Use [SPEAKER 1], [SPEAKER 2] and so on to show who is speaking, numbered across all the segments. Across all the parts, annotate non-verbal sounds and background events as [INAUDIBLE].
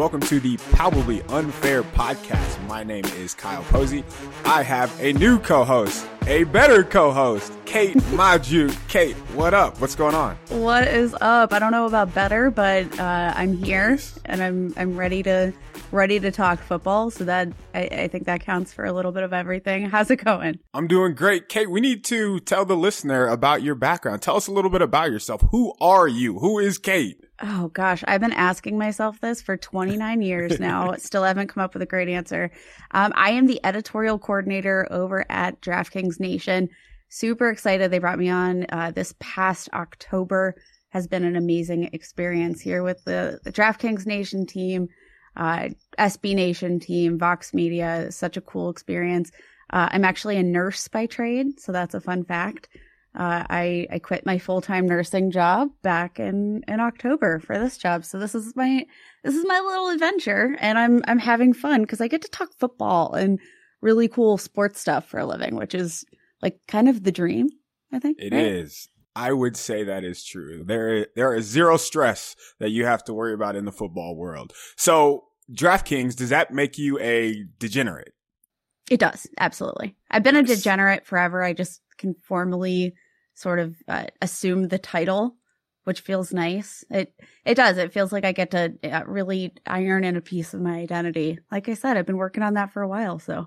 [SPEAKER 1] Welcome to the Palpably Unfair podcast. My name is Kyle Posey. I have a new co-host, a better co-host, Kate Magdziuk. Kate, what up? What's going on?
[SPEAKER 2] What is up? I don't know about better, but uh, I'm here and I'm I'm ready to ready to talk football. So that I, I think that counts for a little bit of everything. How's it going?
[SPEAKER 1] I'm doing great, Kate. We need to tell the listener about your background. Tell us a little bit about yourself. Who are you? Who is Kate?
[SPEAKER 2] Oh gosh, I've been asking myself this for 29 [LAUGHS] years now. Still haven't come up with a great answer. Um, I am the editorial coordinator over at DraftKings Nation. Super excited they brought me on uh, this past October. Has been an amazing experience here with the, the DraftKings Nation team, uh, SB Nation team, Vox Media. Such a cool experience. Uh, I'm actually a nurse by trade, so that's a fun fact. Uh, I I quit my full time nursing job back in in October for this job. So this is my this is my little adventure, and I'm I'm having fun because I get to talk football and really cool sports stuff for a living, which is like kind of the dream. I think
[SPEAKER 1] it right? is. I would say that is true. There there is zero stress that you have to worry about in the football world. So DraftKings, does that make you a degenerate?
[SPEAKER 2] It does, absolutely. I've been a degenerate forever. I just can formally sort of uh, assume the title, which feels nice. It it does. It feels like I get to uh, really iron in a piece of my identity. Like I said, I've been working on that for a while, so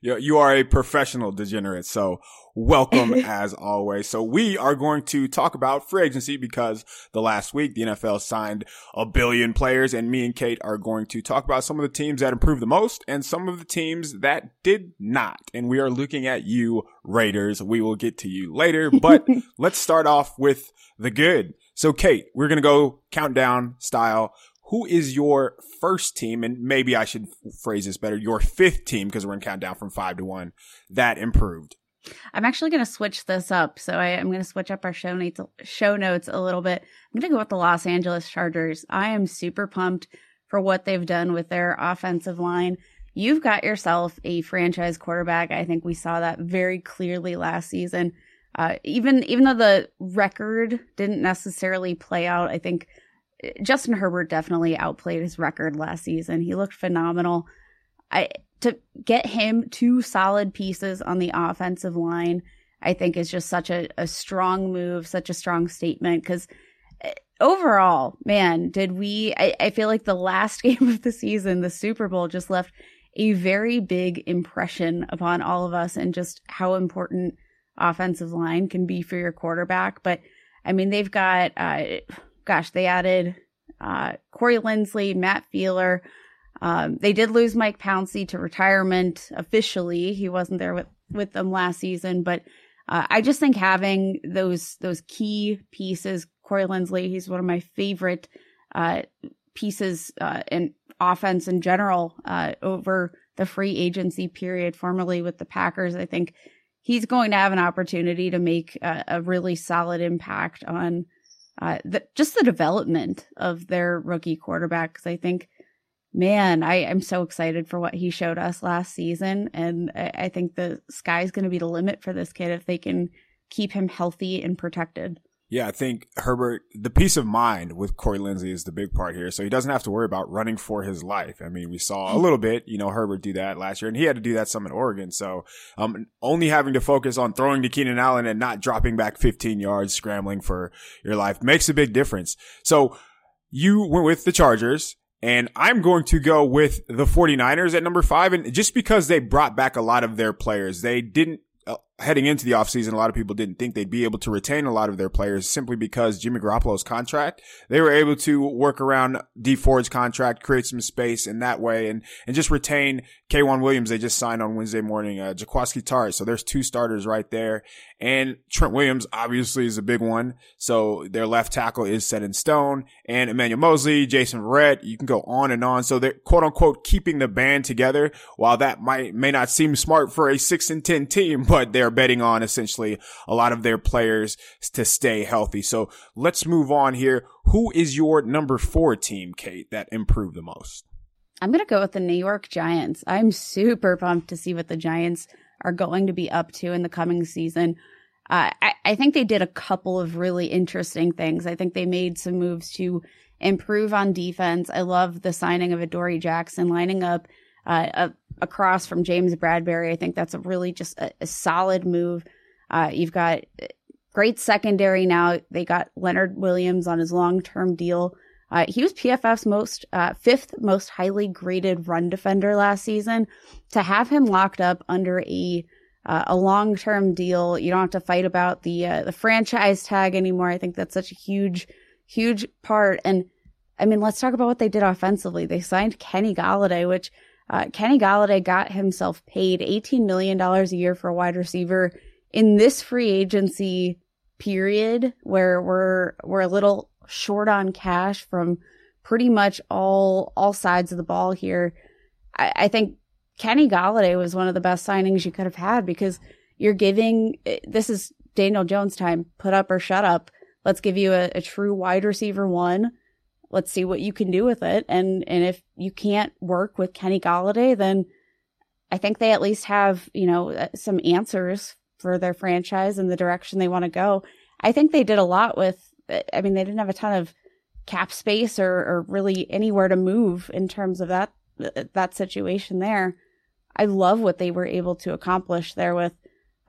[SPEAKER 1] you are a professional degenerate. So welcome [LAUGHS] as always. So we are going to talk about free agency because the last week the NFL signed a billion players and me and Kate are going to talk about some of the teams that improved the most and some of the teams that did not. And we are looking at you Raiders. We will get to you later, but [LAUGHS] let's start off with the good. So Kate, we're going to go countdown style who is your first team? And maybe I should phrase this better. Your fifth team, because we're in countdown from five to one that improved.
[SPEAKER 2] I'm actually going to switch this up. So I, am going to switch up our show notes, show notes a little bit. I'm going to go with the Los Angeles Chargers. I am super pumped for what they've done with their offensive line. You've got yourself a franchise quarterback. I think we saw that very clearly last season. Uh, even even though the record didn't necessarily play out, I think Justin Herbert definitely outplayed his record last season. He looked phenomenal. I to get him two solid pieces on the offensive line, I think is just such a, a strong move, such a strong statement. Because eh, overall, man, did we? I, I feel like the last [LAUGHS] game of the season, the Super Bowl, just left a very big impression upon all of us and just how important offensive line can be for your quarterback. But I mean, they've got. Uh, gosh, they added uh, Corey Linsley, Matt Feiler. Um, they did lose Mike Pouncey to retirement officially. He wasn't there with, with them last season, but uh, I just think having those those key pieces, Corey Linsley, he's one of my favorite uh, pieces uh, in offense in general uh, over the free agency period, formerly with the Packers. I think he's going to have an opportunity to make a really solid impact on uh, the, just the development of their rookie quarterback. Because I think, man, I am so excited for what he showed us last season, and I, I think the sky's going to be the limit for this kid if they can keep him healthy and protected.
[SPEAKER 1] Yeah, I think Herbert, the peace of mind with Corey Linsley is the big part here. So he doesn't have to worry about running for his life. I mean, we saw a little bit, you know, Herbert do that last year and he had to do that some in Oregon. So, um, only having to focus on throwing to Keenan Allen and not dropping back 15 yards, scrambling for your life makes a big difference. So you went with the Chargers. And I'm going to go with the 49ers at number five. And just because they brought back a lot of their players, they didn't heading into the offseason, a lot of people didn't think they'd be able to retain a lot of their players simply because Jimmy Garoppolo's contract. They were able to work around Dee Ford's contract, create some space in that way and, and just retain K'Waun Williams. They just signed on Wednesday morning, uh, Jaquiski Tartt. So there's two starters right there. And Trent Williams obviously is a big one. So their left tackle is set in stone and Emmanuel Moseley, Jason Verrett. You can go on and on. So they're quote unquote keeping the band together. While that might, may not seem smart for a six and 10 team, [LAUGHS] but they're betting on essentially a lot of their players to stay healthy. So let's move on here. Who is your number four team, Kate, that improved the most?
[SPEAKER 2] I'm going to go with the New York Giants. I'm super pumped to see what the Giants are going to be up to in the coming season. Uh, I, I think they did a couple of really interesting things. I think they made some moves to improve on defense. I love the signing of Adoree Jackson lining up uh, across from James Bradberry. I think that's a really just a, a solid move. Uh, you've got great secondary now. They got Leonard Williams on his long term deal. Uh, he was PFF's most uh, fifth most highly graded run defender last season. To have him locked up under a uh, a long term deal, you don't have to fight about the uh, the franchise tag anymore. I think that's such a huge huge part. And I mean, let's talk about what they did offensively. They signed Kenny Golladay, which uh, Kenny Golladay got himself paid $18 million a year for a wide receiver in this free agency period where we're, we're a little short on cash from pretty much all, all sides of the ball here. I, I think Kenny Golladay was one of the best signings you could have had because you're giving, this is Daniel Jones time, put up or shut up. Let's give you a, a true wide receiver one let's see what you can do with it. And and if you can't work with Kenny Golladay, then I think they at least have you know uh, some answers for their franchise and the direction they want to go. I think they did a lot with. I mean, they didn't have a ton of cap space or, or really anywhere to move in terms of that that situation there. I love what they were able to accomplish there with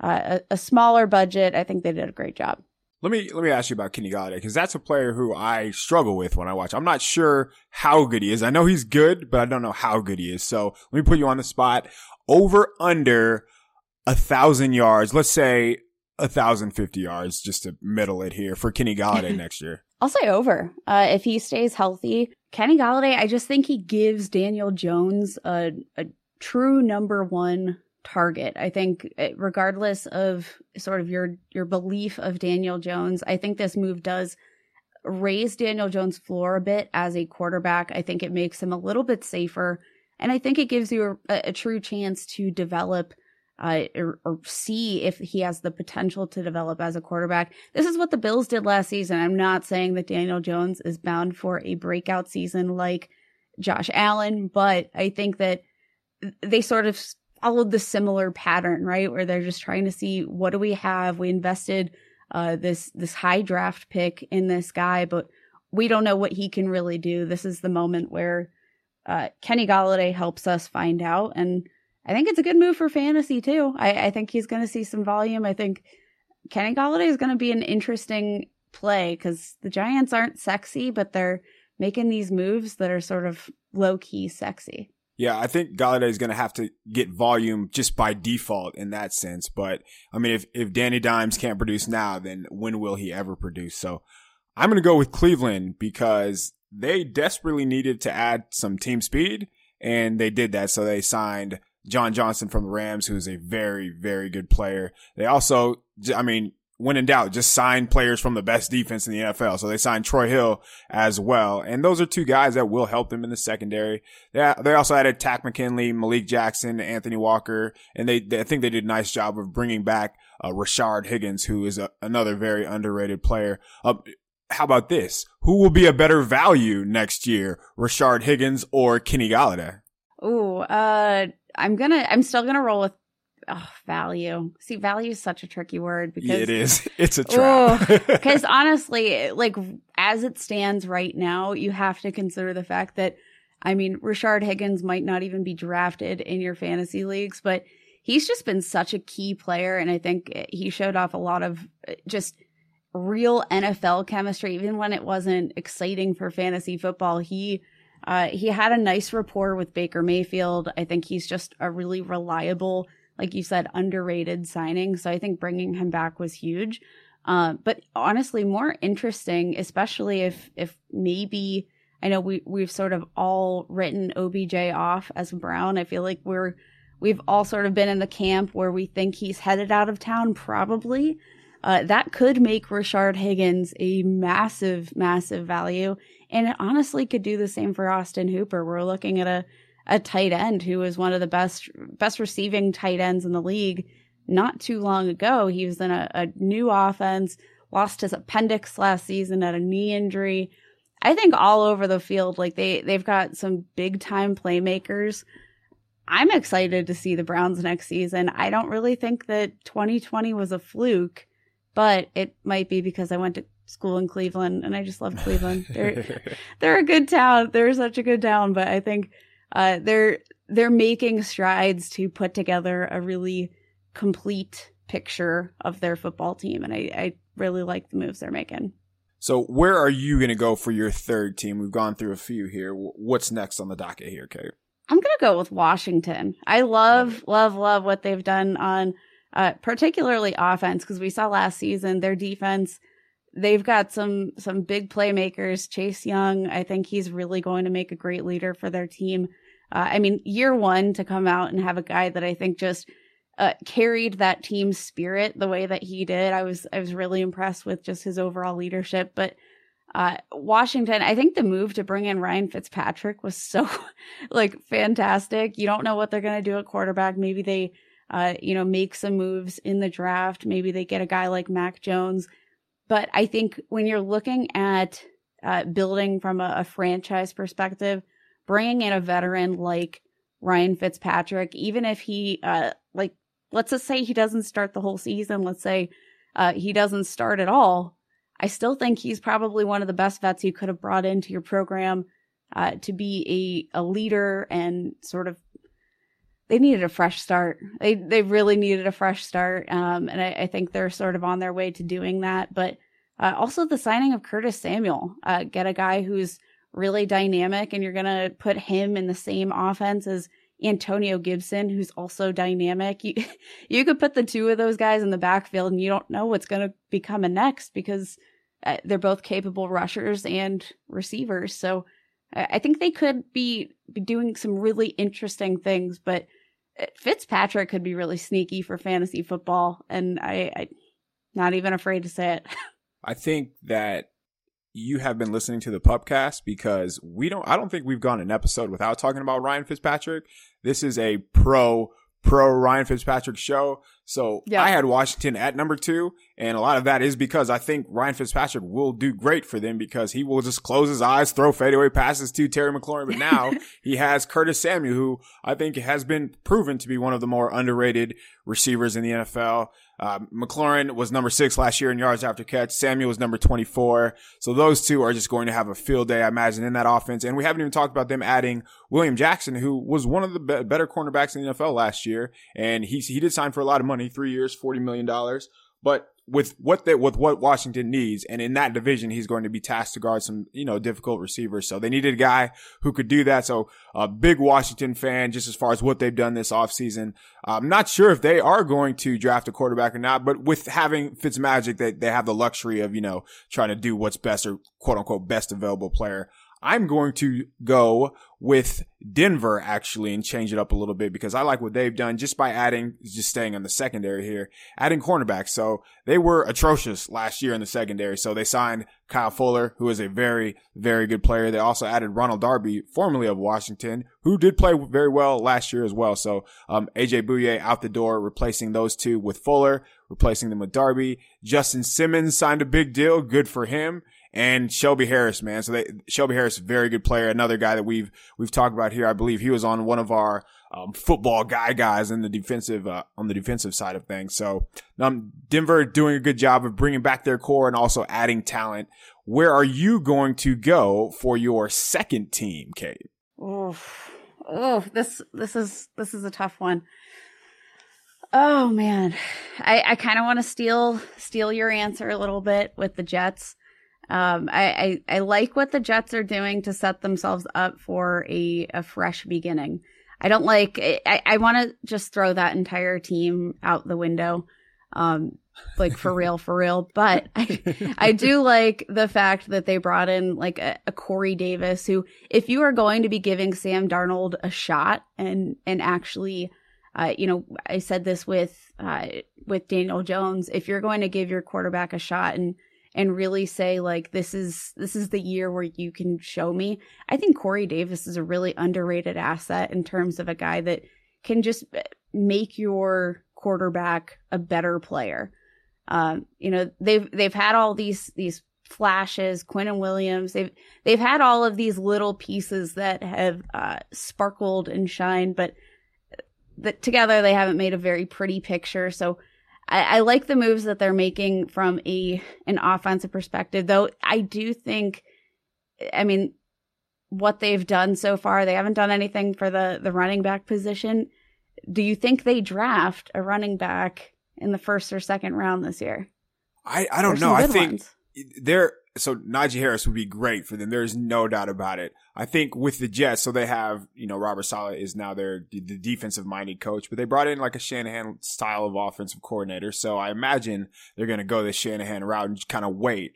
[SPEAKER 2] uh, a, a smaller budget. I think they did a great job.
[SPEAKER 1] Let me let me ask you about Kenny Golladay because that's a player who I struggle with when I watch. I'm not sure how good he is. I know he's good, but I don't know how good he is. So let me put you on the spot. Over under a thousand yards. Let's say a thousand fifty yards, just to middle it here for Kenny Golladay [LAUGHS] next year.
[SPEAKER 2] I'll say over. Uh, if he stays healthy, Kenny Golladay. I just think he gives Daniel Jones a a true number one target. I think eh, regardless of sort of your your belief of Daniel Jones, I think this move does raise Daniel Jones' floor a bit as a quarterback. I think it makes him a little bit safer, and I think it gives you a, a true chance to develop uh, or, or, see if he has the potential to develop as a quarterback. This is what the Bills did last season. I'm not saying that Daniel Jones is bound for a breakout season like Josh Allen, but I think that they sort of followed the similar pattern, right? Where they're just trying to see what do we have? We invested uh, this this high draft pick in this guy, but we don't know what he can really do. This is the moment where uh, Kenny Golladay helps us find out, and I think it's a good move for fantasy too. I, I think he's going to see some volume. I think Kenny Golladay is going to be an interesting play because the Giants aren't sexy, but they're making these moves that are sort of low key sexy.
[SPEAKER 1] Yeah, I think Golladay is going to have to get volume just by default in that sense. But I mean, if, if Danny Dimes can't produce now, then when will he ever produce? So I'm going to go with Cleveland because they desperately needed to add some team speed and they did that. So they signed John Johnson from the Rams, who's a very, very good player. They also, I mean, when in doubt, just sign players from the best defense in the NFL. So they signed Troy Hill as well. And those are two guys that will help them in the secondary. They, they also added Takk McKinley, Malik Jackson, Anthony Walker. And they, they I think they did a nice job of bringing back uh, Rashard Higgins, who is a, another very underrated player. Uh, how about this? Who will be a better value next year? Rashard Higgins or Kenny Golladay?
[SPEAKER 2] Ooh, uh, I'm gonna, I'm still gonna roll with oh, value. See, value is such a tricky word because
[SPEAKER 1] it is. [LAUGHS] It's a trap.
[SPEAKER 2] Because [LAUGHS] honestly, like as it stands right now, you have to consider the fact that, I mean, Rashard Higgins might not even be drafted in your fantasy leagues, but he's just been such a key player, and I think he showed off a lot of uh, just real NFL chemistry, even when it wasn't exciting for fantasy football. He uh, he had a nice rapport with Baker Mayfield. I think he's just a really reliable like you said, underrated signing. So I think bringing him back was huge. Uh, but honestly, more interesting, especially if if maybe I know we we've sort of all written OBJ off as Brown. I feel like we're we've all sort of been in the camp where we think he's headed out of town, probably. Uh, that could make Rashard Higgins a massive, massive value. And it honestly could do the same for Austin Hooper. We're looking at a, a tight end who was one of the best, best receiving tight ends in the league not too long ago. He was in a, a new offense, lost his appendix last season at a knee injury. I think all over the field, like they, they've got some big time playmakers. I'm excited to see the Browns next season. I don't really think that 2020 was a fluke, but it might be because I went to school in Cleveland and I just love Cleveland. They're [LAUGHS] they're a good town. They're such a good town, but I think uh, they're they're making strides to put together a really complete picture of their football team, and I, I really like the moves they're making.
[SPEAKER 1] So, where are you going to go for your third team? We've gone through a few here. What's next on the docket here, Kate?
[SPEAKER 2] I'm going to go with Washington. I love, love, love what they've done on uh, particularly offense because we saw last season their defense. They've got some some big playmakers. Chase Young, I think he's really going to make a great leader for their team. Uh, I mean, year one to come out and have a guy that I think just uh, carried that team spirit the way that he did. I was I was really impressed with just his overall leadership. But uh, Washington, I think the move to bring in Ryan Fitzpatrick was [LAUGHS] so like fantastic. You don't know what they're going to do at quarterback. Maybe they, uh, you know, make some moves in the draft. Maybe they get a guy like Mac Jones. But I think when you're looking at uh, building from a, a franchise perspective, bringing in a veteran like Ryan Fitzpatrick, even if he, uh, like let's just say he doesn't start the whole season. Let's say uh, he doesn't start at all. I still think he's probably one of the best vets you could have brought into your program uh, to be a, a leader and sort of. They needed a fresh start. They they really needed a fresh start, um, and I, I, think they're sort of on their way to doing that. But uh, also the signing of Curtis Samuel, uh, get a guy who's really dynamic, and you're gonna put him in the same offense as Antonio Gibson, who's also dynamic. You, [LAUGHS] you could put the two of those guys in the backfield and you don't know what's to be coming next because uh, they're both capable rushers and receivers. So I think they could be, be doing some really interesting things, but Fitzpatrick could be really sneaky for fantasy football. And I, I not even afraid to say it. [LAUGHS]
[SPEAKER 1] I think that you have been listening to the pubcast because we don't I don't think we've gone an episode without talking about Ryan Fitzpatrick. This is a pro pro Ryan Fitzpatrick show. So yeah. I had Washington at number two. And a lot of that is because I think Ryan Fitzpatrick will do great for them because he will just close his eyes, throw fadeaway passes to Terry McLaurin. But now [LAUGHS] he has Curtis Samuel, who I think has been proven to be one of the more underrated receivers in the NFL. Uh, McLaurin was number six last year in yards after catch. Samuel was number 24. So those two are just going to have a field day, I imagine, in that offense. And we haven't even talked about them adding William Jackson, who was one of the be- better cornerbacks in the NFL last year. And he, he did sign for a lot of money, three years, $40 million. But with what they, with what Washington needs, and in that division, he's going to be tasked to guard some, you know, difficult receivers. So they needed a guy who could do that. So a big Washington fan, just as far as what they've done this offseason. I'm not sure if they are going to draft a quarterback or not, but with having Fitzmagic, they, they have the luxury of, you know, trying to do what's best or quote unquote best available player. I'm going to go with Denver actually and change it up a little bit because I like what they've done just by adding, just staying on the secondary here, adding cornerbacks. So they were atrocious last year in the secondary. So they signed Kyle Fuller, who is a very, very good player. They also added Ronald Darby, formerly of Washington, who did play very well last year as well. So, um, AJ Bouye out the door, replacing those two with Fuller, replacing them with Darby. Justin Simmons signed a big deal. Good for him and Shelby Harris, man. So they, Shelby Harris, very good player. Another guy that we've, we've talked about here. I believe he was on one of our, um, football guy guys in the defensive, uh, on the defensive side of things. So, um, Denver doing a good job of bringing back their core and also adding talent. Where are you going to go for your second team, Kate?
[SPEAKER 2] Oh, oh, this, this is, this is a tough one. Oh man, I, I kind of want to steal steal your answer a little bit with the Jets. Um, I, I, I like what the Jets are doing to set themselves up for a, a fresh beginning. I don't like. I, I want to just throw that entire team out the window, um, like for real, for real. But I, I [LAUGHS] do like the fact that they brought in like a, a Corey Davis, who, if you are going to be giving Sam Darnold a shot and and actually, uh, you know, I said this with uh, with Daniel Jones, if you're going to give your quarterback a shot and and really say like this is this is the year where you can show me. I think Corey Davis is a really underrated asset in terms of a guy that can just eh, make your quarterback a better player. Um, you know, they've they've had all these these flashes, Quinnen Williams. They've they've had all of these little pieces that have uh, sparkled and shined, but that together they haven't made a very pretty picture. So I, I like the moves that they're making from a an offensive perspective, though. I do think, I mean, what they've done so far, they haven't done anything for the the running back position. Do you think they draft a running back in the first or second round this year?
[SPEAKER 1] I, I don't know. I think ones. they're so Najee Harris would be great for them. There's no doubt about it. I think with the Jets, so they have, you know, Robert Saleh is now their the defensive minded coach, but they brought in like a Shanahan style of offensive coordinator. So I imagine they're going to go the Shanahan route and just kind of wait.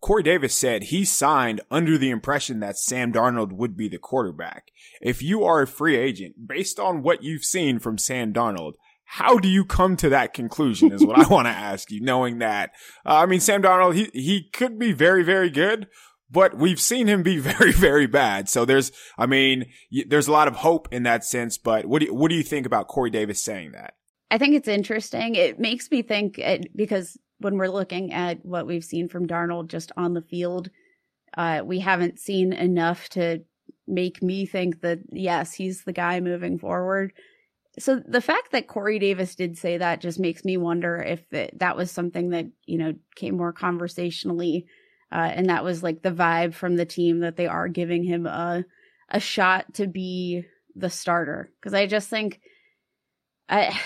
[SPEAKER 1] Corey Davis said he signed under the impression that Sam Darnold would be the quarterback. If you are a free agent, based on what you've seen from Sam Darnold, how do you come to that conclusion is what I [LAUGHS] want to ask you, knowing that, uh, I mean, Sam Darnold, he, he could be very, very good, but we've seen him be [LAUGHS] very, very bad. So there's, I mean, there's a lot of hope in that sense, but what do you, what do you think about Corey Davis saying that?
[SPEAKER 2] I think it's interesting. It makes me think it, uh, because when we're looking at what we've seen from Darnold just on the field, uh, we haven't seen enough to make me think that yes, he's the guy moving forward so the fact that Corey Davis did say that just makes me wonder if it, that was something that you know came more conversationally, uh, and that was like the vibe from the team that they are giving him a a shot to be the starter. Because I just think I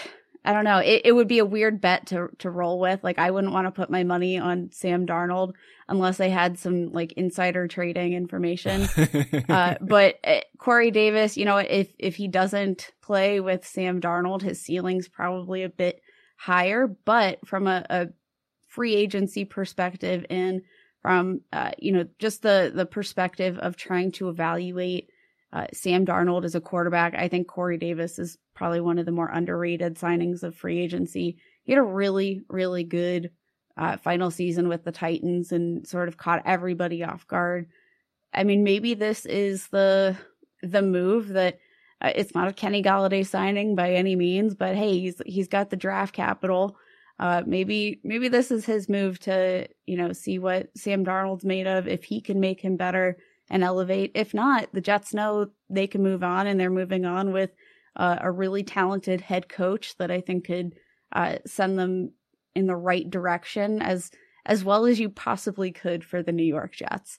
[SPEAKER 2] I don't know. It, it would be a weird bet to to roll with. Like I wouldn't want to put my money on Sam Darnold unless I had some like insider trading information. [LAUGHS] uh, but uh, Corey Davis, you know, if if he doesn't play with Sam Darnold, his ceiling's probably a bit higher. But from a, a free agency perspective and from uh, you know just the the perspective of trying to evaluate uh, Sam Darnold is a quarterback. I think Corey Davis is probably one of the more underrated signings of free agency. He had a really, really good uh, final season with the Titans and sort of caught everybody off guard. I mean, maybe this is the the move that uh, it's not a Kenny Golladay signing by any means, but hey, he's he's got the draft capital. Uh, maybe maybe this is his move to you know see what Sam Darnold's made of if he can make him better and elevate. If not, the Jets know they can move on, and they're moving on with uh, a really talented head coach that I think could uh, send them in the right direction as as well as you possibly could for the New York Jets.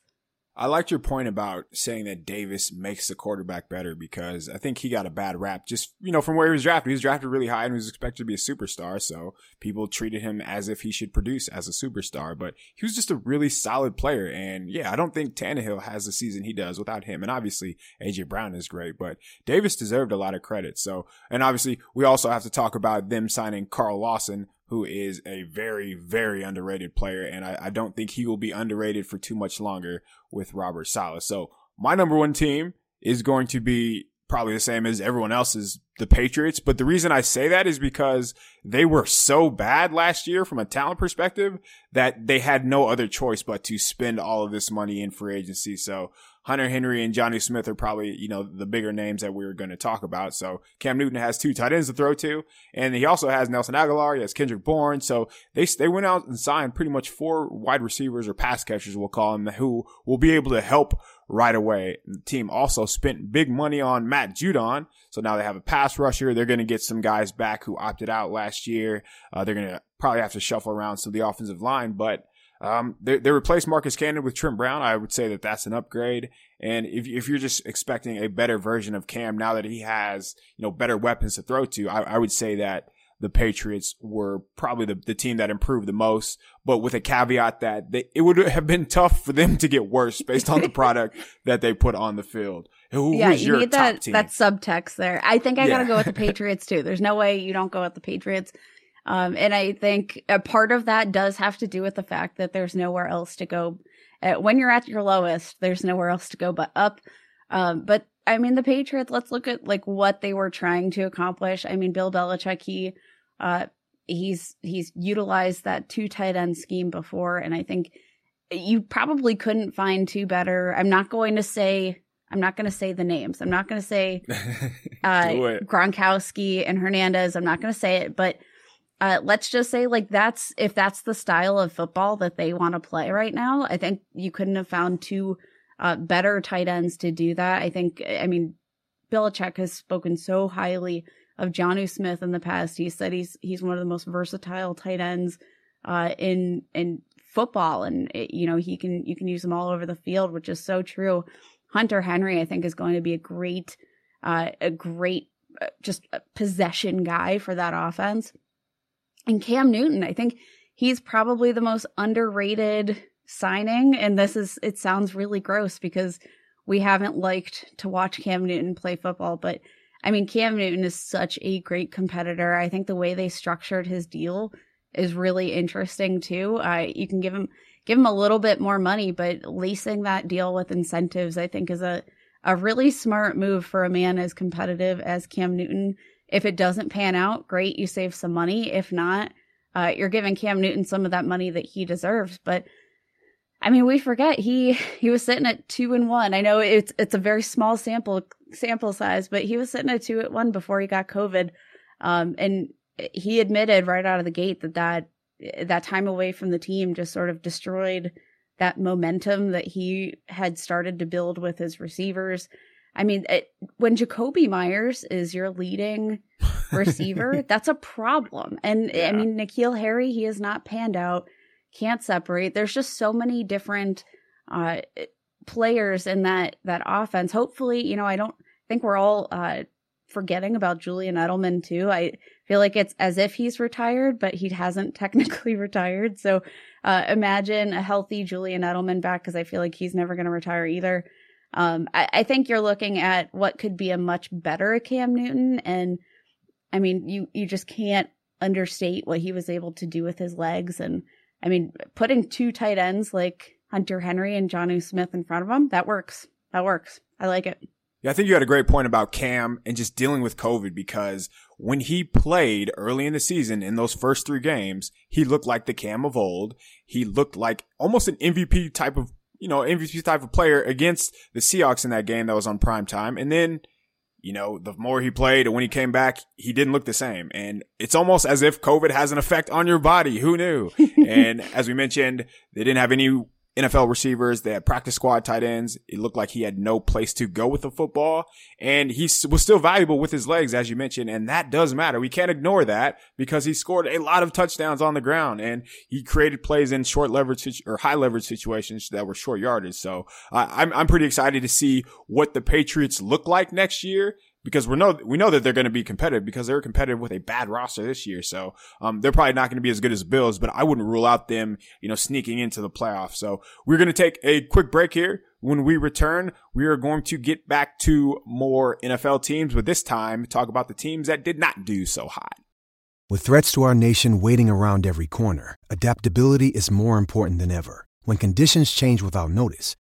[SPEAKER 1] I liked your point about saying that Davis makes the quarterback better because I think he got a bad rap just, you know, from where he was drafted. He was drafted really high and he was expected to be a superstar. So people treated him as if he should produce as a superstar, but he was just a really solid player. And yeah, I don't think Tannehill has the season he does without him. And obviously AJ Brown is great, but Davis deserved a lot of credit. So, and obviously we also have to talk about them signing Carl Lawson, who is a very, very underrated player. And I, I, don't think he will be underrated for too much longer with Robert Saleh. So my number one team is going to be probably the same as everyone else's, the Patriots. But the reason I say that is because they were so bad last year from a talent perspective that they had no other choice but to spend all of this money in free agency. So Hunter Henry and Jonnu Smith are probably, you know, the bigger names that we are going to talk about. So Cam Newton has two tight ends to throw to, and he also has Nelson Agholor, he has Kendrick Bourne. So they, they went out and signed pretty much four wide receivers or pass catchers, we'll call them, who will be able to help right away. The team also spent big money on Matt Judon. So now they have a pass rusher. They're going to get some guys back who opted out last year. Uh, they're going to probably have to shuffle around some of the offensive line, but um, they, they replaced Marcus Cannon with Trent Brown. I would say that that's an upgrade. And if, if you're just expecting a better version of Cam now that he has, you know, better weapons to throw to, I, I would say that the Patriots were probably the, the team that improved the most, but with a caveat that they, it would have been tough for them to get worse based on the product [LAUGHS] that they put on the field. Who,
[SPEAKER 2] yeah, you need that, team? that subtext there. I think I yeah. got to go with the [LAUGHS] Patriots too. There's no way you don't go with the Patriots. Um, and I think a part of that does have to do with the fact that there's nowhere else to go. Uh, when you're at your lowest, there's nowhere else to go but up. Um, but I mean, the Patriots, let's look at like what they were trying to accomplish. I mean, Bill Belichick, he, uh, he's, he's utilized that two tight end scheme before. And I think you probably couldn't find two better. I'm not going to say, I'm not going to say the names. I'm not going to say, [LAUGHS] uh, Gronkowski and Hernandez. I'm not going to say it, but, uh, let's just say like that's, if that's the style of football that they want to play right now, I think you couldn't have found two uh, better tight ends to do that. I think, I mean, Belichick has spoken so highly of Jonnu Smith in the past. He said he's he's one of the most versatile tight ends uh, in in football, and it, you know he can you can use them all over the field, which is so true. Hunter Henry, I think, is going to be a great uh, a great uh, just possession guy for that offense. And Cam Newton, I think he's probably the most underrated signing. And this is, it sounds really gross because we haven't liked to watch Cam Newton play football, but I mean, Cam Newton is such a great competitor. I think the way they structured his deal is really interesting too. Uh, you can give him give him a little bit more money, but lacing that deal with incentives, I think, is a a really smart move for a man as competitive as Cam Newton. If it doesn't pan out, great, you save some money. If not, uh, you're giving Cam Newton some of that money that he deserves. But I mean, we forget he [LAUGHS] he was sitting at two and one. I know it's it's a very small sample sample size, but he was sitting at two at one before he got COVID, um, and he admitted right out of the gate that that that time away from the team just sort of destroyed that momentum that he had started to build with his receivers. I mean, it, when Jakobi Meyers is your leading [LAUGHS] receiver, that's a problem. And yeah. I mean, N'Keal Harry, he has not panned out can't separate. There's just so many different uh, players in that that offense. Hopefully, you know, I don't think we're all uh, forgetting about Julian Edelman too. I feel like it's as if he's retired, but he hasn't [LAUGHS] technically retired. So uh, imagine a healthy Julian Edelman back because I feel like he's never going to retire either. Um, I, I, think you're looking at what could be a much better Cam Newton, and I mean, you you just can't understate what he was able to do with his legs and I mean, putting two tight ends like Hunter Henry and Jonnu Smith in front of him, that works. That works. I like it.
[SPEAKER 1] Yeah, I think you had a great point about Cam and just dealing with COVID because when he played early in the season in those first three games, he looked like the Cam of old. He looked like almost an MVP type of, you know, MVP type of player against the Seahawks in that game that was on prime time. And then you know, the more he played and when he came back, he didn't look the same. And it's almost as if COVID has an effect on your body. Who knew? [LAUGHS] and as we mentioned, they didn't have any NFL receivers. They had practice squad tight ends. It looked like he had no place to go with the football and he was still valuable with his legs, as you mentioned. And that does matter. We can't ignore that because he scored a lot of touchdowns on the ground and he created plays in short leverage or high leverage situations that were short yardage. So I'm, I'm pretty excited to see what the Patriots look like next year because we know we know that they're going to be competitive because they're competitive with a bad roster this year. So um, they're probably not going to be as good as Bills, but I wouldn't rule out them, you know, sneaking into the playoffs. So we're going to take a quick break here. When we return, we are going to get back to more NFL teams, but this time talk about the teams that did not do so hot.
[SPEAKER 3] With threats to our nation waiting around every corner, adaptability is more important than ever. When conditions change without notice,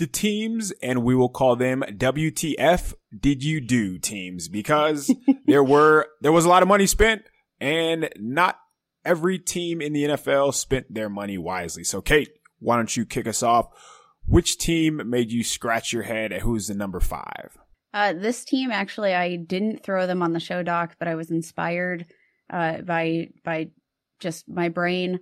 [SPEAKER 1] the teams and we will call them WTF did you do teams because [LAUGHS] there were there was a lot of money spent and not every team in the NFL spent their money wisely. So Kate, why don't you kick us off? Which team made you scratch your head at who's the number 5?
[SPEAKER 2] Uh, this team actually I didn't throw them on the show doc, but I was inspired uh, by by just my brain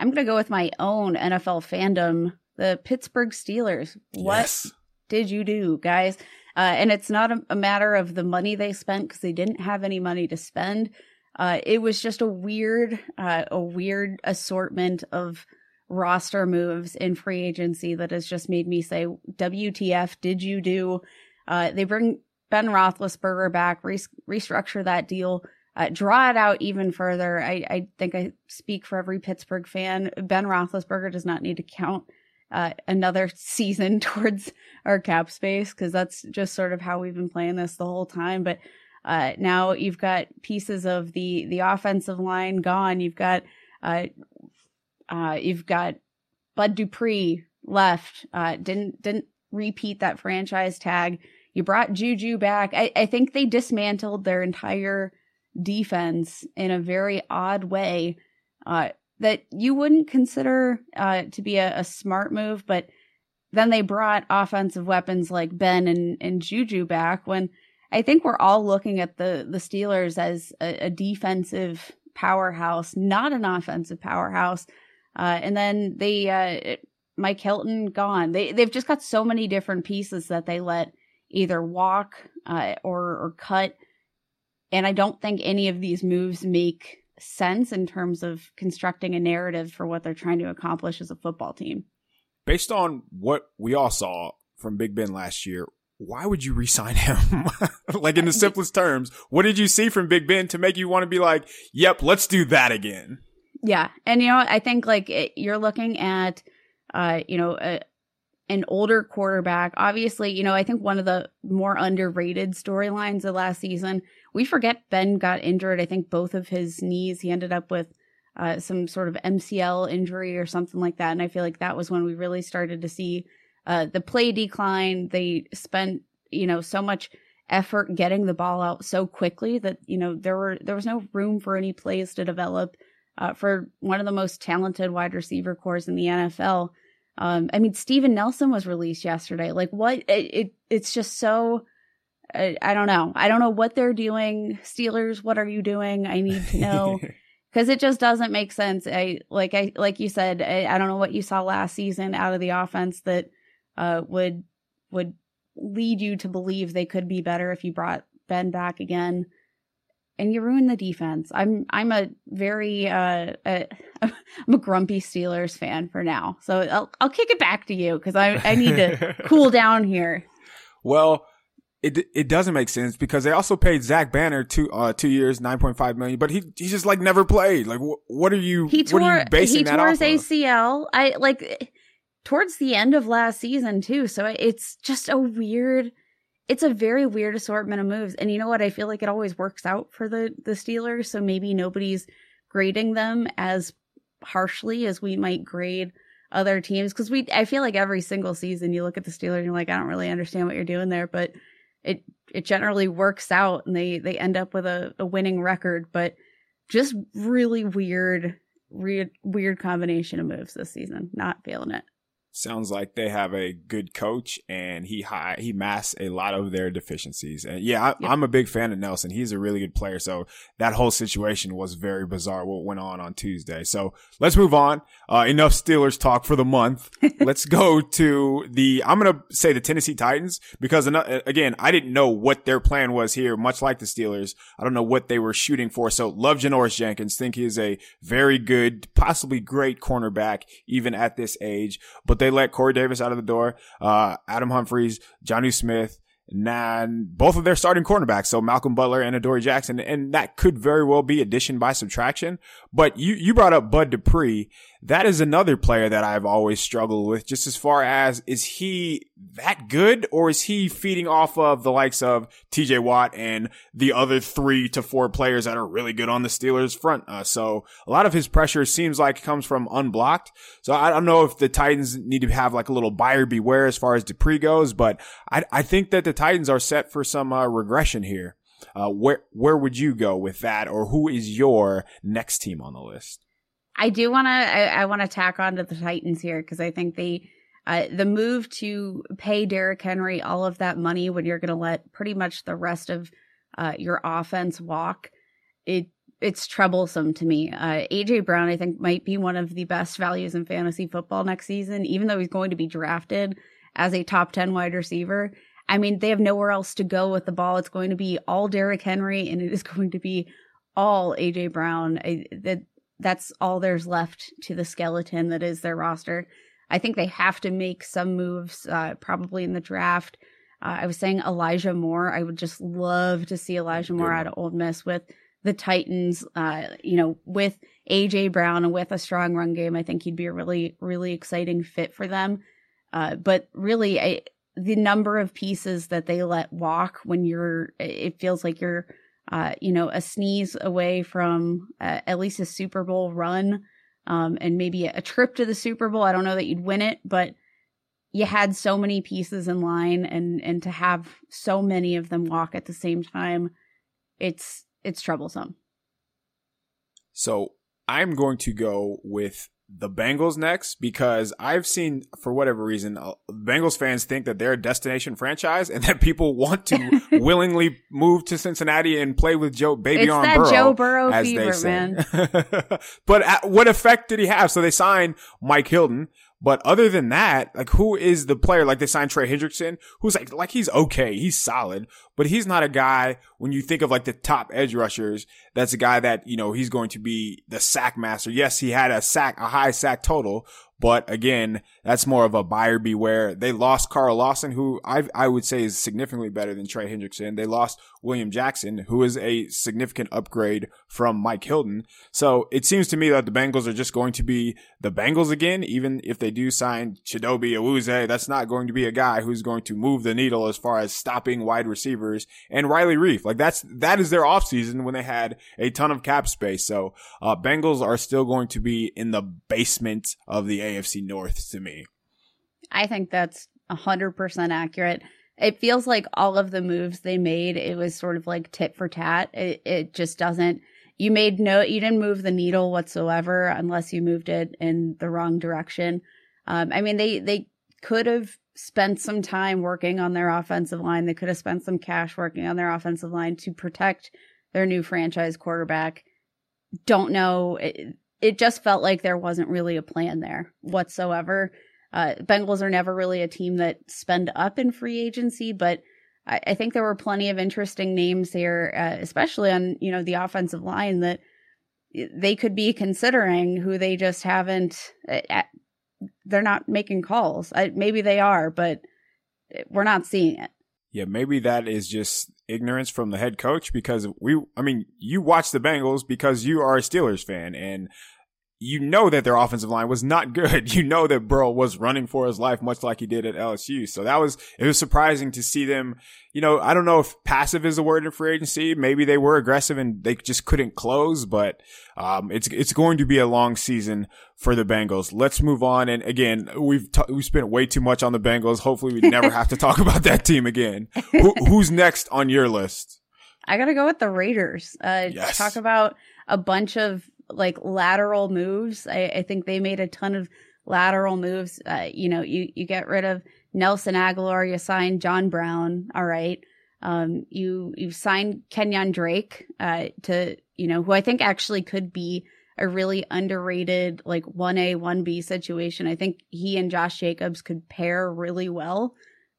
[SPEAKER 2] I'm going to go with my own NFL fandom, the Pittsburgh Steelers. What
[SPEAKER 1] Yes.
[SPEAKER 2] did you do, guys? Uh, and it's not a, a matter of the money they spent because they didn't have any money to spend. Uh, it was just a weird, uh, a weird assortment of roster moves in free agency that has just made me say, "WTF? Did you do?" Uh, they bring Ben Roethlisberger back, re- restructure that deal, uh, draw it out even further. I, I think I speak for every Pittsburgh fan. Ben Roethlisberger does not need to count uh, another season [LAUGHS] towards our cap space because that's just sort of how we've been playing this the whole time. But uh, now you've got pieces of the the offensive line gone. You've got uh, uh, you've got Bud Dupree left. Uh, didn't didn't repeat that franchise tag. You brought Juju back. I, I think they dismantled their entire defense in a very odd way. Uh, that you wouldn't consider uh, to be a, a, smart move, but then they brought offensive weapons like Ben and, and Juju back when I think we're all looking at the, the Steelers as a, a defensive powerhouse, not an offensive powerhouse. Uh, and then they, uh, Mike Hilton gone. They, they've just got so many different pieces that they let either walk uh, or, or cut. And I don't think any of these moves make sense in terms of constructing a narrative for what they're trying to accomplish as a football team.
[SPEAKER 1] Based on what we all saw from Big Ben last year, why would you resign him? [LAUGHS] like in the [LAUGHS] simplest terms, what did you see from Big Ben to make you want to be like, "Yep, let's do that again"?
[SPEAKER 2] Yeah, and you know, I think like it, you're looking at, uh, you know, a, an older quarterback. Obviously, you know, I think one of the more underrated storylines of last season. We forget Ben got injured. I think both of his knees. He ended up with uh, some sort of MCL injury or something like that. And I feel like that was when we really started to see uh, the play decline. They spent, you know, so much effort getting the ball out so quickly that you know there were there was no room for any plays to develop uh, for one of the most talented wide receiver corps in the NFL. Um, I mean, Steven Nelson was released yesterday. Like, what? It, it it's just so. I, I don't know. I don't know what they're doing. Steelers, what are you doing? I need to know [LAUGHS] because it just doesn't make sense. I like I like you said. I, I don't know what you saw last season out of the offense that uh, would would lead you to believe they could be better if you brought Ben back again and you ruin the defense. I'm I'm a very uh a, [LAUGHS] I'm a grumpy Steelers fan for now. So I'll I'll kick it back to you cuz I I need to [LAUGHS] cool down here.
[SPEAKER 1] Well, it it doesn't make sense because they also paid Zach Banner two uh two years, nine point five million, but he he just like never played. Like wh- what are you
[SPEAKER 2] He tore
[SPEAKER 1] what are you basing
[SPEAKER 2] he
[SPEAKER 1] that
[SPEAKER 2] tore his
[SPEAKER 1] of?
[SPEAKER 2] ACL. I like towards the end of last season too. So it's just a weird it's a very weird assortment of moves. And you know what? I feel like it always works out for the the Steelers, so maybe nobody's grading them as harshly as we might grade other teams because we I feel like every single season you look at the Steelers and you're like I don't really understand what you're doing there, but it it generally works out and they they end up with a, a winning record, but just really weird weird weird combination of moves this season. Not feeling it.
[SPEAKER 1] Sounds like they have a good coach and he high, he masks a lot of their deficiencies. And yeah, I,
[SPEAKER 2] Yep.
[SPEAKER 1] I'm a big fan of Nelson. He's a really good player. So that whole situation was very bizarre what went on on Tuesday. So let's move on. Uh, enough Steelers talk for the month. [LAUGHS] let's go to the, I'm going to say the Tennessee Titans because again, I didn't know what their plan was here, much like the Steelers. I don't know what they were shooting for. So love Janoris Jenkins. Think he is a very good, possibly great cornerback, even at this age. But they let Corey Davis out of the door. Uh, Adam Humphries, Jonnu Smith, and both of their starting cornerbacks. So Malcolm Butler and Adoree Jackson. And that could very well be addition by subtraction. But you, you brought up Bud Dupree. That is another player that I've always struggled with just as far as is he that good or is he feeding off of the likes of TJ Watt and the other three to four players that are really good on the Steelers front? Uh, so a lot of his pressure seems like comes from unblocked. So I don't know if the Titans need to have like a little buyer beware as far as Dupree goes, but I, I think that the Titans are set for some uh, regression here. Uh, where where would you go with that, or who is your next team on the list?
[SPEAKER 2] I do want to. I, I want to tack on to the Titans here because I think they, uh, the move to pay Derrick Henry all of that money when you're going to let pretty much the rest of uh, your offense walk. It it's troublesome to me. Uh, AJ Brown, I think, might be one of the best values in fantasy football next season, even though he's going to be drafted as a top 10 wide receiver. I mean, they have nowhere else to go with the ball. It's going to be all Derrick Henry and it is [LAUGHS] going to be all AJ Brown. I, that that's all there's left to the skeleton that is their roster. I think they have to make some moves, uh, probably in the draft. Uh, I was saying Elijah Moore. I would just love to see Elijah Moore out of Ole Miss with the Titans. Uh, you know, with AJ Brown and with a strong run game, I think he'd be a really, really exciting fit for them. Uh, but really, I, the number of pieces that they let walk when you're, it feels like you're, uh, you know, a sneeze away from uh, at least a Super Bowl run, um, and maybe a trip to the Super Bowl. I don't know that you'd win it, but you had so many pieces in line, and and to have so many of them walk at the same time, it's it's troublesome.
[SPEAKER 1] So I'm going to go with the Bengals next because I've seen, for whatever reason, uh, Bengals fans think that they're a destination franchise and [LAUGHS] that people want to [LAUGHS] willingly move to Cincinnati and play with Joe Baby
[SPEAKER 2] it's
[SPEAKER 1] on
[SPEAKER 2] that
[SPEAKER 1] Burrow.
[SPEAKER 2] Joe Burrow fever, man. [LAUGHS]
[SPEAKER 1] but uh, what effect did he have? So they signed Mike Hilton, but other than that, like who is the player? Like they signed Trey Hendrickson, who's like like he's okay, he's solid, but he's not a guy when you think of like the top edge rushers. That's a guy that you know he's going to be the sack master. Yes, he had a sack, a high sack total, but again, that's more of a buyer beware. They lost Carl Lawson, who I I would say is significantly better than Trey Hendrickson. They lost William Jackson, who is a significant upgrade from Mike Hilton. So it seems to me that the Bengals are just going to be the Bengals again, even if they do sign Chidobe Awuzie. That's not going to be a guy who's going to move the needle as far as stopping wide receivers and Riley Reiff. Like that's that is their offseason when they had a ton of cap space. So uh, Bengals are still going to be in the basement of the AFC North to me.
[SPEAKER 2] I think that's 100% accurate. It feels like all of the moves they made, it was sort of like tit for tat. It, it just doesn't, you made no, you didn't move the needle whatsoever unless you moved it in the wrong direction. Um, I mean, they, they could have spent some time working on their offensive line. They could have spent some cash working on their offensive line to protect their new franchise quarterback. Don't know. It, it just felt like there wasn't really a plan there whatsoever. Uh, Bengals are never really a team that spend up in free agency, but I, I think there were plenty of interesting names here, uh, especially on you know the offensive line that they could be considering who they just haven't. Uh, they're not making calls. maybe they are, but we're not seeing it.
[SPEAKER 1] Yeah, maybe that is just ignorance from the head coach because we, I mean, you watch the Bengals because you are a Steelers fan and you know that their offensive line was not good. [LAUGHS] You know that Burrow was running for his life, much like he did at LSU. So that was, it was surprising to see them, you know, I don't know if passive is the word in free agency. Maybe they were aggressive and they just couldn't close, but, um, it's, it's going to be a long season for the Bengals. Let's move on. And again, we've, t- we spent way too much on the Bengals. Hopefully we never have to talk [LAUGHS] about that team again. Who, who's next on your list?
[SPEAKER 2] I gotta go with the Raiders. Uh, yes. talk about a bunch of like lateral moves. I, I think they made a ton of lateral moves. Uh, you know, you, you get rid of Nelson Agholor, you sign John Brown. All right. Um, you, you signed Kenyan Drake, uh, to, you know, who I think actually could be a really underrated, like 1A, 1B situation. I think he and Josh Jacobs could pair really well,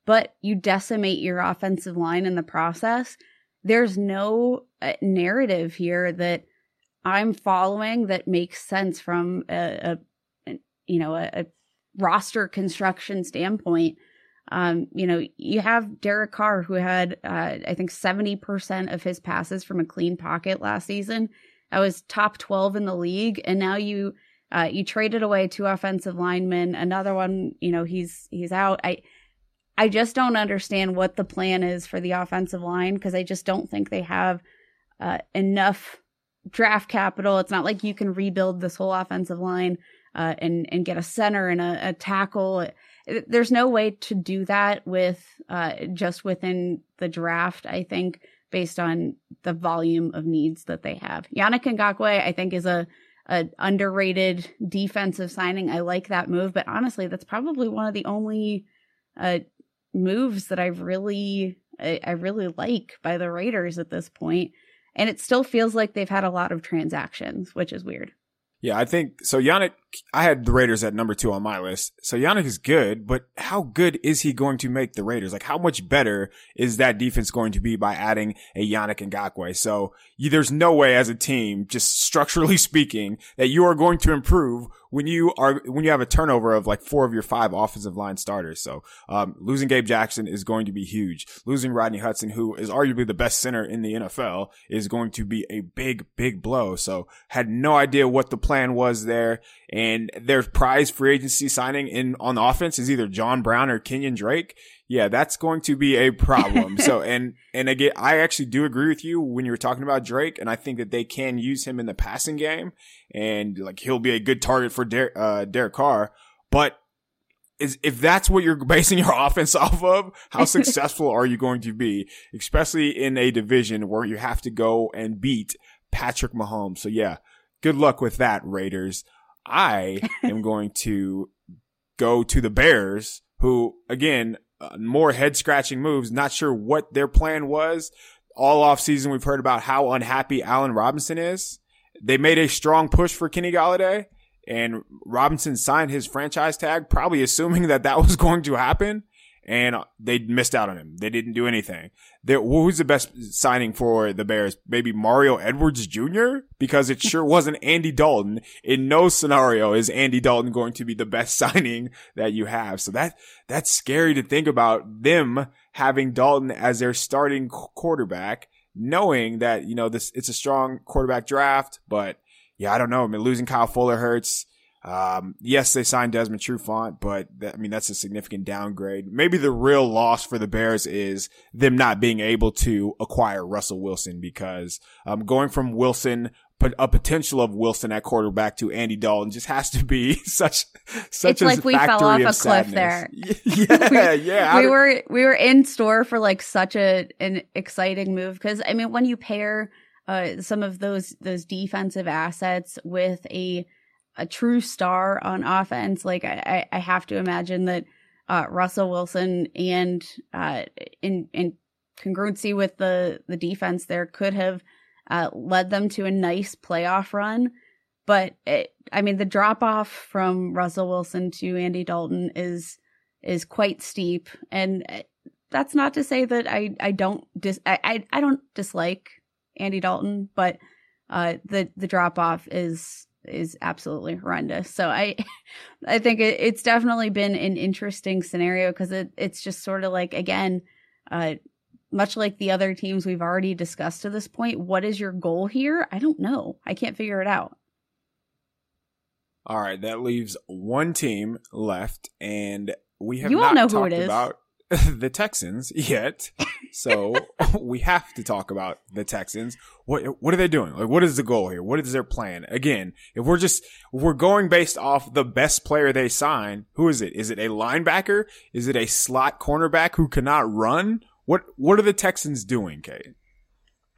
[SPEAKER 2] but you decimate your offensive line in the process. There's no uh, narrative here that I'm following that makes sense from a, a you know a, a, roster construction standpoint. Um, you know, you have Derek Carr who had uh, I think 70% of his passes from a clean pocket last season. I was top 12 in the league, and now you uh, you traded away two offensive linemen. Another one, you know, he's he's out. I I just don't understand what the plan is for the offensive line because I just don't think they have uh, enough draft capital. It's not like you can rebuild this whole offensive line uh, and and get a center and a, a tackle. There's no way to do that with uh, just within the draft. I think based on the volume of needs that they have. Yannick Ngakoue, I think, is a, a underrated defensive signing. I like that move, but honestly, that's probably one of the only uh, moves that I've really I, I really like by the Raiders at this point. And it still feels like they've had a lot of transactions, which is weird.
[SPEAKER 1] Yeah, I think so. Yannick, I had the Raiders at number two on my list. So Yannick is good, but how good is he going to make the Raiders? Like, how much better is that defense going to be by adding a Yannick Ngakoue? So you, there's no way as a team, just structurally [LAUGHS] speaking, that you are going to improve when you are when you have a turnover of like four of your five offensive line starters. So um, losing Gabe Jackson is going to be huge. Losing Rodney Hudson, who is arguably the best center in the NFL, is going to be a big big blow. So had no idea what the plan was there, and their prize free agency signing in on the offense is either John Brown or Kenyan Drake yeah, that's going to be a problem. so, [LAUGHS] and, and again, I actually do agree with you when you were talking about Drake, and I think that they can use him in the passing game, and like he'll be a good target for Der- uh, Derek Carr. But is if that's what you're basing your [LAUGHS] offense off of, how [LAUGHS] successful are you going to be, especially in a division where you have to go and beat Patrick Mahomes? So yeah, good luck with that, Raiders. I am [LAUGHS] going to go to the Bears, who again uh, more head scratching moves. Not sure what their plan was. All off season, we've heard about how unhappy Allen Robinson is. They made a strong push for Kenny Golladay and Robinson signed his franchise tag, probably assuming that that was [LAUGHS] going to happen and they missed out on him. They didn't do anything. They, who's the best signing for the Bears? Maybe Mario Edwards Jr. because it sure [LAUGHS] wasn't Andy Dalton. In no scenario is Andy Dalton going to be the best [LAUGHS] signing that you have. So that that's scary to think about them having Dalton as their starting quarterback, knowing that you know this it's a strong quarterback draft, but yeah, I don't know. I mean, losing Kyle Fuller hurts. Um, yes, they signed Desmond Trufant, but that, I mean, that's a significant downgrade. Maybe the real loss for the Bears is them not being able to acquire Russell Wilson because, um, going from Wilson, a potential of Wilson at quarterback to Andy Dalton just has to be [LAUGHS] such, such
[SPEAKER 2] it's a like we fell off a cliff there. [LAUGHS]
[SPEAKER 1] yeah, [LAUGHS]
[SPEAKER 2] we,
[SPEAKER 1] yeah.
[SPEAKER 2] We were, we were in store for like such a, an exciting move. Cause I mean, when you pair, uh, some of those, those defensive assets with a, a true star on offense. Like I, I have to imagine that uh, Russell Wilson and uh, in in congruency with the the defense there could have uh, led them to a nice playoff run. But it, I mean, the drop off from Russell Wilson to Andy Dalton is is quite steep, and uh, that's not to say that I I don't dis I I, I don't dislike Andy Dalton, but uh, the the drop off is is absolutely horrendous. So I, [LAUGHS] I think it, it's definitely been an interesting scenario because it, it's just sort of like again, uh, much like the other teams we've already discussed to this point. What is your goal here? I don't know. I can't figure it out.
[SPEAKER 1] All right, that leaves one team left, and we have
[SPEAKER 2] you
[SPEAKER 1] not
[SPEAKER 2] all know
[SPEAKER 1] talked
[SPEAKER 2] who it is.
[SPEAKER 1] about [LAUGHS] the Texans yet. [LAUGHS] So [LAUGHS] we have to talk about the Texans. What what are they doing? Like what is the goal here? What is their plan? Again, if we're just we're going based off the best player they sign, who is it? Is it a linebacker? Is it a slot cornerback who cannot run? What what are the Texans doing, Kate?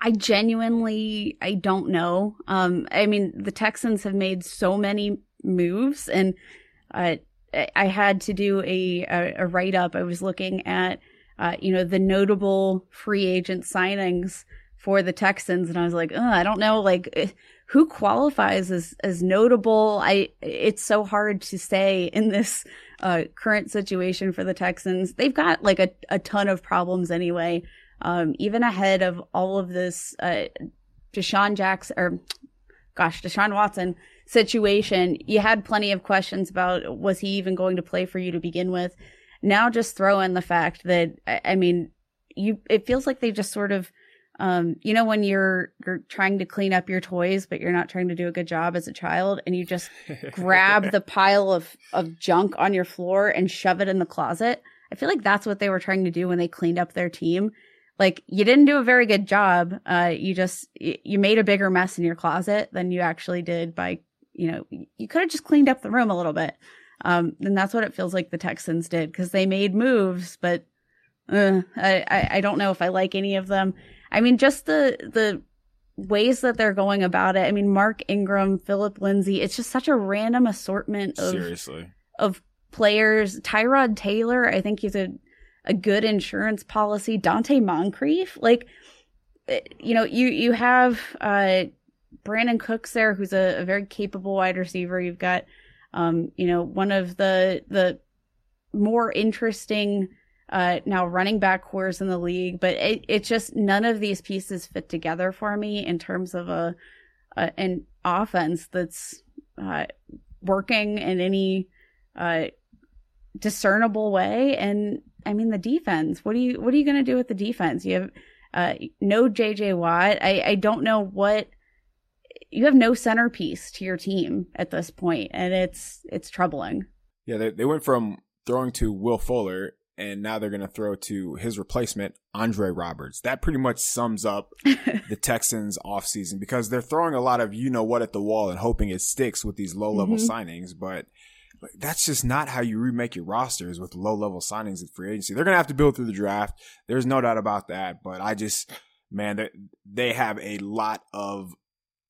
[SPEAKER 2] I genuinely I don't know. Um I mean the Texans have made so many moves and uh I had to do a, a, a write up. I was looking at, uh, you know, the notable free agent signings for the Texans, and I was like, I don't know, like eh, who qualifies as as notable. I it's so hard to say in this uh, current situation for the Texans. They've got like a, a ton of problems anyway. Um, even ahead of all of this, uh, DeSean Jackson or gosh, Deshaun Watson situation, you had plenty of questions about was he even going to play for you to begin with. Now just throw in the fact that I mean, you it feels like they just sort of um, you know when you're you're trying to clean up your toys but you're not trying to do a good job as a child and you just grab the [LAUGHS] pile of of junk on your floor and shove it in the closet. I feel like that's what they were trying to do when they cleaned up their team like you didn't do a very good job uh you just you made a bigger mess in your closet than you actually did by you know, you could have just cleaned up the room a little bit. Um, and that's what it feels like the Texans did because they made moves, but uh, I, I, I don't know if I like any of them. I mean, just the the ways that they're going about it. I mean, Mark Ingram, Phillip Lindsay, it's just such a random assortment of
[SPEAKER 1] seriously
[SPEAKER 2] of players. Tyrod Taylor, I think he's a a good insurance policy. Donte Moncrief, like eh, you know, you you have uh, Brandin Cooks there, who's a, a, very capable wide receiver. You've got, um, you know, one of the the more interesting uh, now running back corps in the league, but it, it's just none of these pieces fit together for me in terms of a, a an offense that's uh, working in any uh, discernible way. And I mean, the defense. What are you What are you going to do with the defense? You have uh, no JJ Watt. I I don't know what you have no centerpiece to your team at this point, and it's it's troubling.
[SPEAKER 1] Yeah, they they went from throwing to Will Fuller, and now they're going to throw to his replacement, Andre Roberts. That pretty much sums up [LAUGHS] the Texans offseason because they're throwing a lot of you know what at the wall and hoping it sticks with these low level mm-hmm. signings, but that's just not how you remake your rosters with low level signings at free agency. They're going to have to build through the draft. There's no doubt about that, but I just man, they, they have a lot of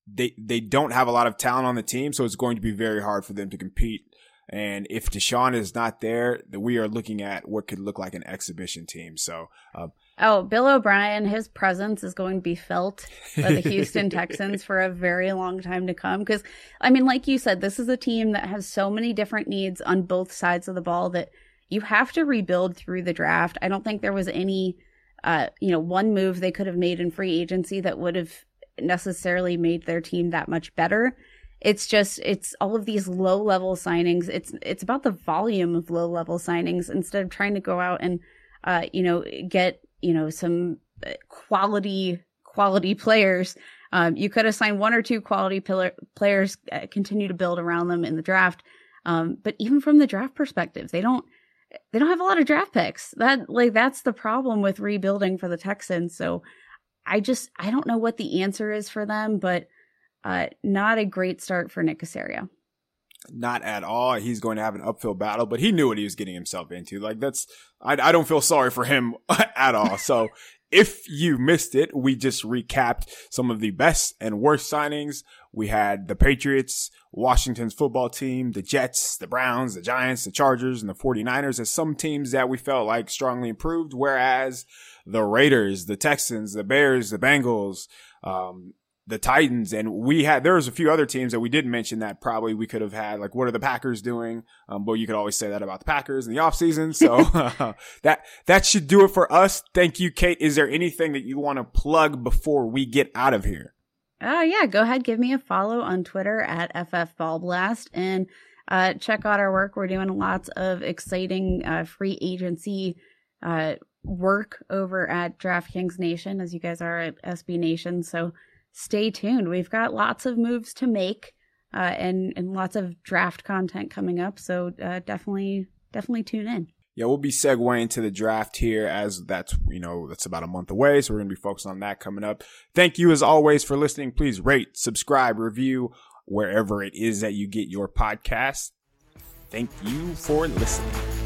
[SPEAKER 1] they they don't have a lot of talent on the team, so it's going to be very hard for them to compete and if Deshaun is not there, we are looking at what could look like an exhibition team. So, uh,
[SPEAKER 2] oh, Bill O'Brien, his presence is going to be felt by the [LAUGHS] Houston Texans for a very long time to come. Because, I mean, like you said, this is a team that has so many different needs on both sides of the ball that you have to rebuild through the draft. I don't think there was any, uh, you know, one move they could have made in free agency that would have necessarily made their team that much better. It's just it's all of these low level signings. It's it's about the volume of low level signings instead of trying to go out and uh you know get you know some uh, quality quality players. Um, you could assign one or two quality pillar, players uh, continue to build around them in the draft. Um, but even from the draft perspective they don't they don't have a lot of draft picks. That like that's the problem with rebuilding for the texans. So i just i don't know what the answer is for them but uh, not a great start for Nick Caserio.
[SPEAKER 1] Not at all. He's going to have an uphill battle, but he knew what he was getting himself into. Like that's, I, I don't feel sorry for him [LAUGHS] at all. So [LAUGHS] if you missed it, we just recapped some of the best and worst signings. We had the Patriots, Washington's football team, the Jets, the Browns, the Giants, the Chargers, and the 49ers as some teams that we felt like strongly improved, whereas the Raiders, the Texans, the Bears, the Bengals, um, the Titans, and we had there was a few other teams that we didn't mention that probably we could have had. Like, what are the Packers doing? Um, but you could always say that about the Packers in the offseason. So [LAUGHS] [LAUGHS] that that should do it for us. Thank you, Kate. Is there anything that you want to plug before we get out of here?
[SPEAKER 2] Oh uh, yeah, go ahead, give me a follow on Twitter at ffballblast and uh, check out our work. We're doing lots of exciting uh, free agency uh, work over at DraftKings Nation, as you guys are at SB Nation. So stay tuned. We've got lots of moves to make uh, and and lots of draft content coming up. So uh, definitely definitely tune in.
[SPEAKER 1] Yeah, we'll be segueing to the draft here as that's you know that's about a month away. So we're gonna be focused on that coming up. Thank you as always for listening. Please rate, subscribe, review wherever it is that you get your podcast. Thank you for listening.